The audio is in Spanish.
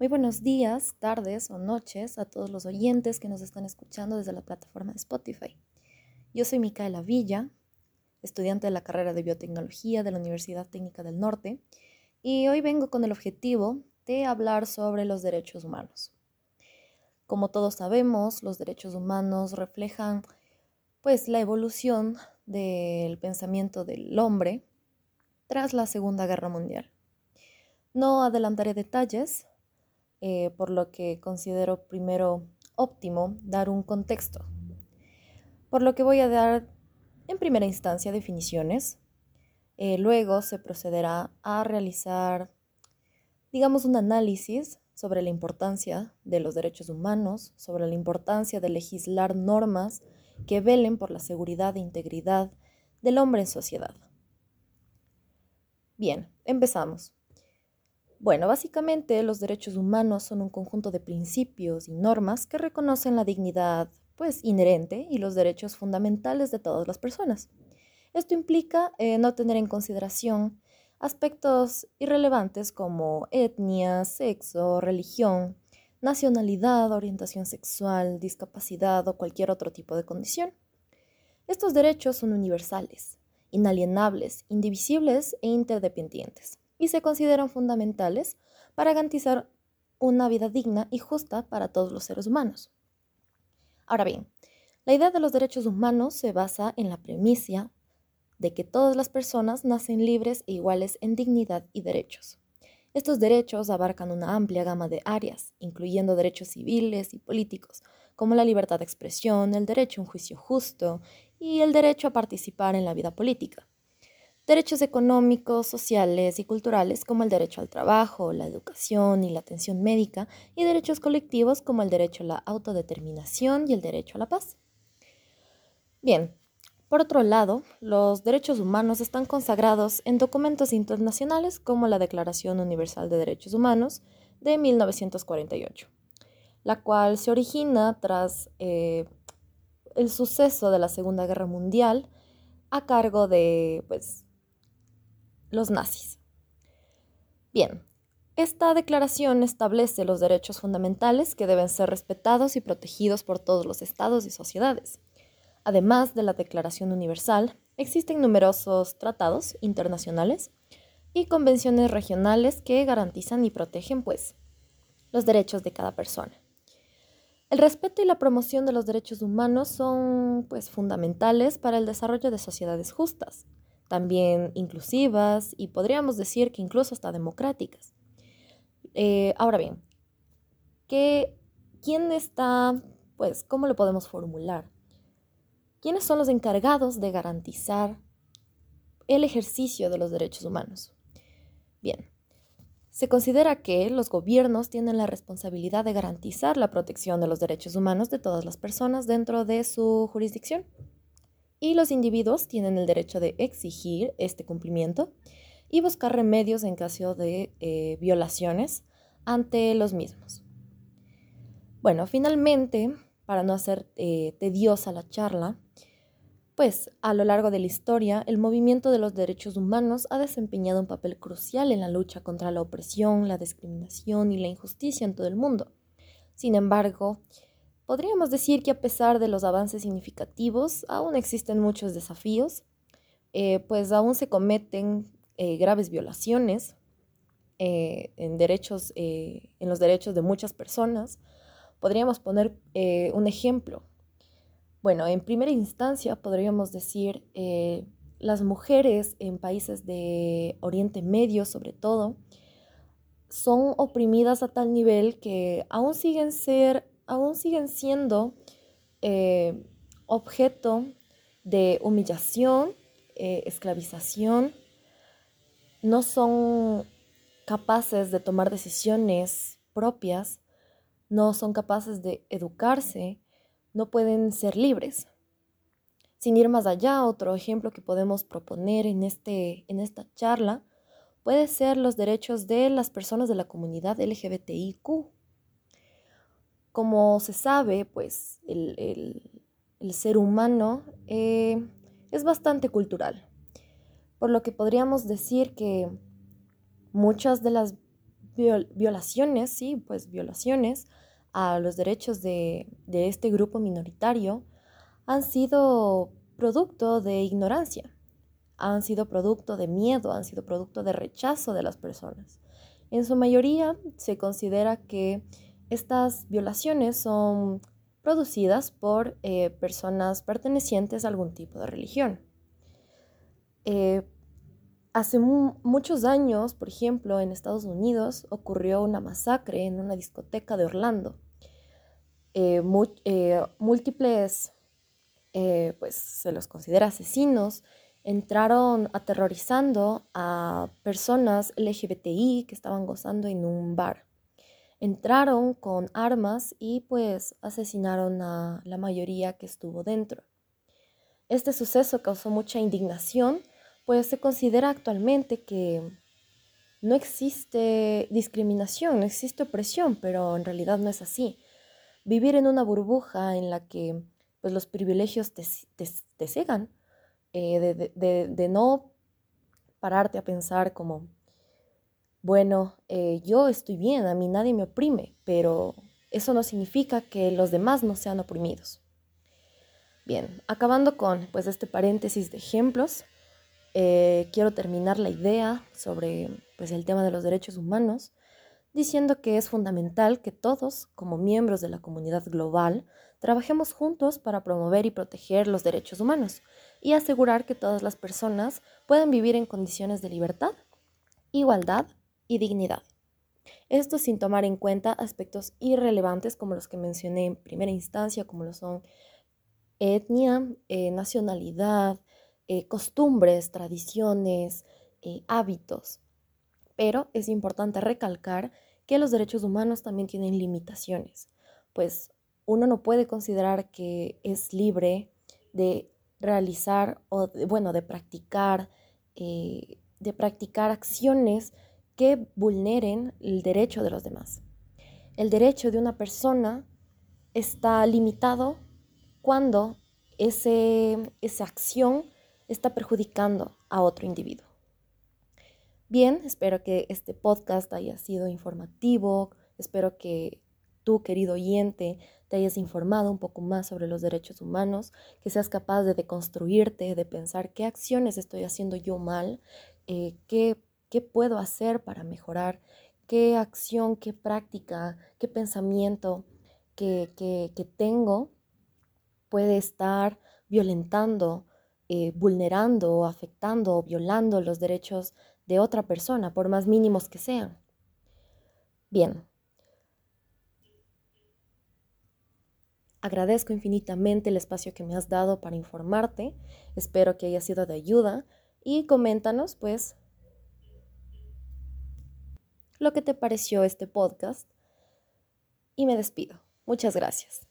Muy buenos días, tardes o noches a todos los oyentes que nos están escuchando desde la plataforma de Spotify. Yo soy Micaela Villa, estudiante de la carrera de biotecnología de la Universidad Técnica del Norte, y hoy vengo con el objetivo de hablar sobre los derechos humanos. Como todos sabemos, los derechos humanos reflejan pues la evolución del pensamiento del hombre tras la Segunda Guerra Mundial. No adelantaré detalles, eh, por lo que considero primero óptimo dar un contexto. Por lo que voy a dar en primera instancia definiciones. Eh, luego se procederá a realizar, digamos, un análisis sobre la importancia de los derechos humanos, sobre la importancia de legislar normas que velen por la seguridad e integridad del hombre en sociedad. Bien, empezamos. Bueno, básicamente los derechos humanos son un conjunto de principios y normas que reconocen la dignidad pues inherente y los derechos fundamentales de todas las personas. Esto implica eh, no tener en consideración aspectos irrelevantes como etnia, sexo, religión, nacionalidad, orientación sexual, discapacidad o cualquier otro tipo de condición. Estos derechos son universales, inalienables, indivisibles e interdependientes y se consideran fundamentales para garantizar una vida digna y justa para todos los seres humanos. Ahora bien, la idea de los derechos humanos se basa en la premisa de que todas las personas nacen libres e iguales en dignidad y derechos. Estos derechos abarcan una amplia gama de áreas, incluyendo derechos civiles y políticos, como la libertad de expresión, el derecho a un juicio justo y el derecho a participar en la vida política derechos económicos, sociales y culturales como el derecho al trabajo, la educación y la atención médica, y derechos colectivos como el derecho a la autodeterminación y el derecho a la paz. Bien, por otro lado, los derechos humanos están consagrados en documentos internacionales como la Declaración Universal de Derechos Humanos de 1948, la cual se origina tras eh, el suceso de la Segunda Guerra Mundial a cargo de pues, los nazis. Bien, esta declaración establece los derechos fundamentales que deben ser respetados y protegidos por todos los estados y sociedades. Además de la Declaración Universal, existen numerosos tratados internacionales y convenciones regionales que garantizan y protegen, pues, los derechos de cada persona. El respeto y la promoción de los derechos humanos son, pues, fundamentales para el desarrollo de sociedades justas, también inclusivas y podríamos decir que incluso hasta democráticas. Eh, ahora bien, ¿qué, ¿quién está, pues, cómo lo podemos formular? ¿Quiénes son los encargados de garantizar el ejercicio de los derechos humanos? Bien, se considera que los gobiernos tienen la responsabilidad de garantizar la protección de los derechos humanos de todas las personas dentro de su jurisdicción y los individuos tienen el derecho de exigir este cumplimiento y buscar remedios en caso de eh, violaciones ante los mismos. Bueno, finalmente, para no hacer eh, tediosa la charla, pues a lo largo de la historia el movimiento de los derechos humanos ha desempeñado un papel crucial en la lucha contra la opresión, la discriminación y la injusticia en todo el mundo. Sin embargo, Podríamos decir que a pesar de los avances significativos, aún existen muchos desafíos, eh, pues aún se cometen eh, graves violaciones eh, en, derechos, en los derechos de muchas personas. Podríamos poner un ejemplo. Bueno, en primera instancia podríamos decir las mujeres en países de Oriente Medio, sobre todo, son oprimidas a tal nivel que aún siguen ser aún siguen siendo eh, objeto de humillación, eh, esclavización, no son capaces de tomar decisiones propias, no son capaces de educarse, no pueden ser libres. Sin ir más allá, otro ejemplo que podemos proponer en, este, en esta charla puede ser los derechos de las personas de la comunidad LGBTIQ. Como se sabe, pues el, ser humano eh, es bastante cultural, por lo que podríamos decir que muchas de las violaciones, sí, pues violaciones a los derechos de, de este grupo minoritario han sido producto de ignorancia, han sido producto de miedo, han sido producto de rechazo de las personas. En su mayoría se considera que estas violaciones son producidas por eh, personas pertenecientes a algún tipo de religión. Eh, hace muchos años, por ejemplo, en Estados Unidos ocurrió una masacre en una discoteca de Orlando. Eh, múltiples, pues se los considera asesinos, entraron aterrorizando a personas LGBTI que estaban gozando en un bar entraron con armas y pues asesinaron a la mayoría que estuvo dentro. Este suceso causó mucha indignación, pues se considera actualmente que no existe discriminación, no existe opresión, pero en realidad no es así. Vivir en una burbuja en la que pues, los privilegios te, te, cegan, eh, de, de no pararte a pensar como bueno, eh, yo estoy bien, a mí nadie me oprime, pero eso no significa que los demás no sean oprimidos. Bien, acabando con pues este paréntesis de ejemplos, eh, quiero terminar la idea sobre pues, el tema de los derechos humanos diciendo que es fundamental que todos, como miembros de la comunidad global, trabajemos juntos para promover y proteger los derechos humanos y asegurar que todas las personas puedan vivir en condiciones de libertad, igualdad y dignidad. Esto sin tomar en cuenta aspectos irrelevantes como los que mencioné en primera instancia, como lo son etnia, eh, nacionalidad, eh, costumbres, tradiciones, eh, hábitos. Pero es importante recalcar que los derechos humanos también tienen limitaciones, pues uno no puede considerar que es libre de realizar o, bueno, de practicar, de practicar acciones que vulneren el derecho de los demás. El derecho de una persona está limitado cuando ese, esa acción está perjudicando a otro individuo. Bien, espero que este podcast haya sido informativo, espero que tú, querido oyente, te hayas informado un poco más sobre los derechos humanos, que seas capaz de deconstruirte, de pensar qué acciones estoy haciendo yo mal, eh, qué ¿Qué puedo hacer para mejorar? ¿Qué acción, qué práctica, qué pensamiento que, tengo puede estar violentando, eh, vulnerando, afectando o violando los derechos de otra persona, por más mínimos que sean? Bien. Agradezco infinitamente el espacio que me has dado para informarte. Espero que haya sido de ayuda y coméntanos pues lo que te pareció este podcast y me despido. Muchas gracias.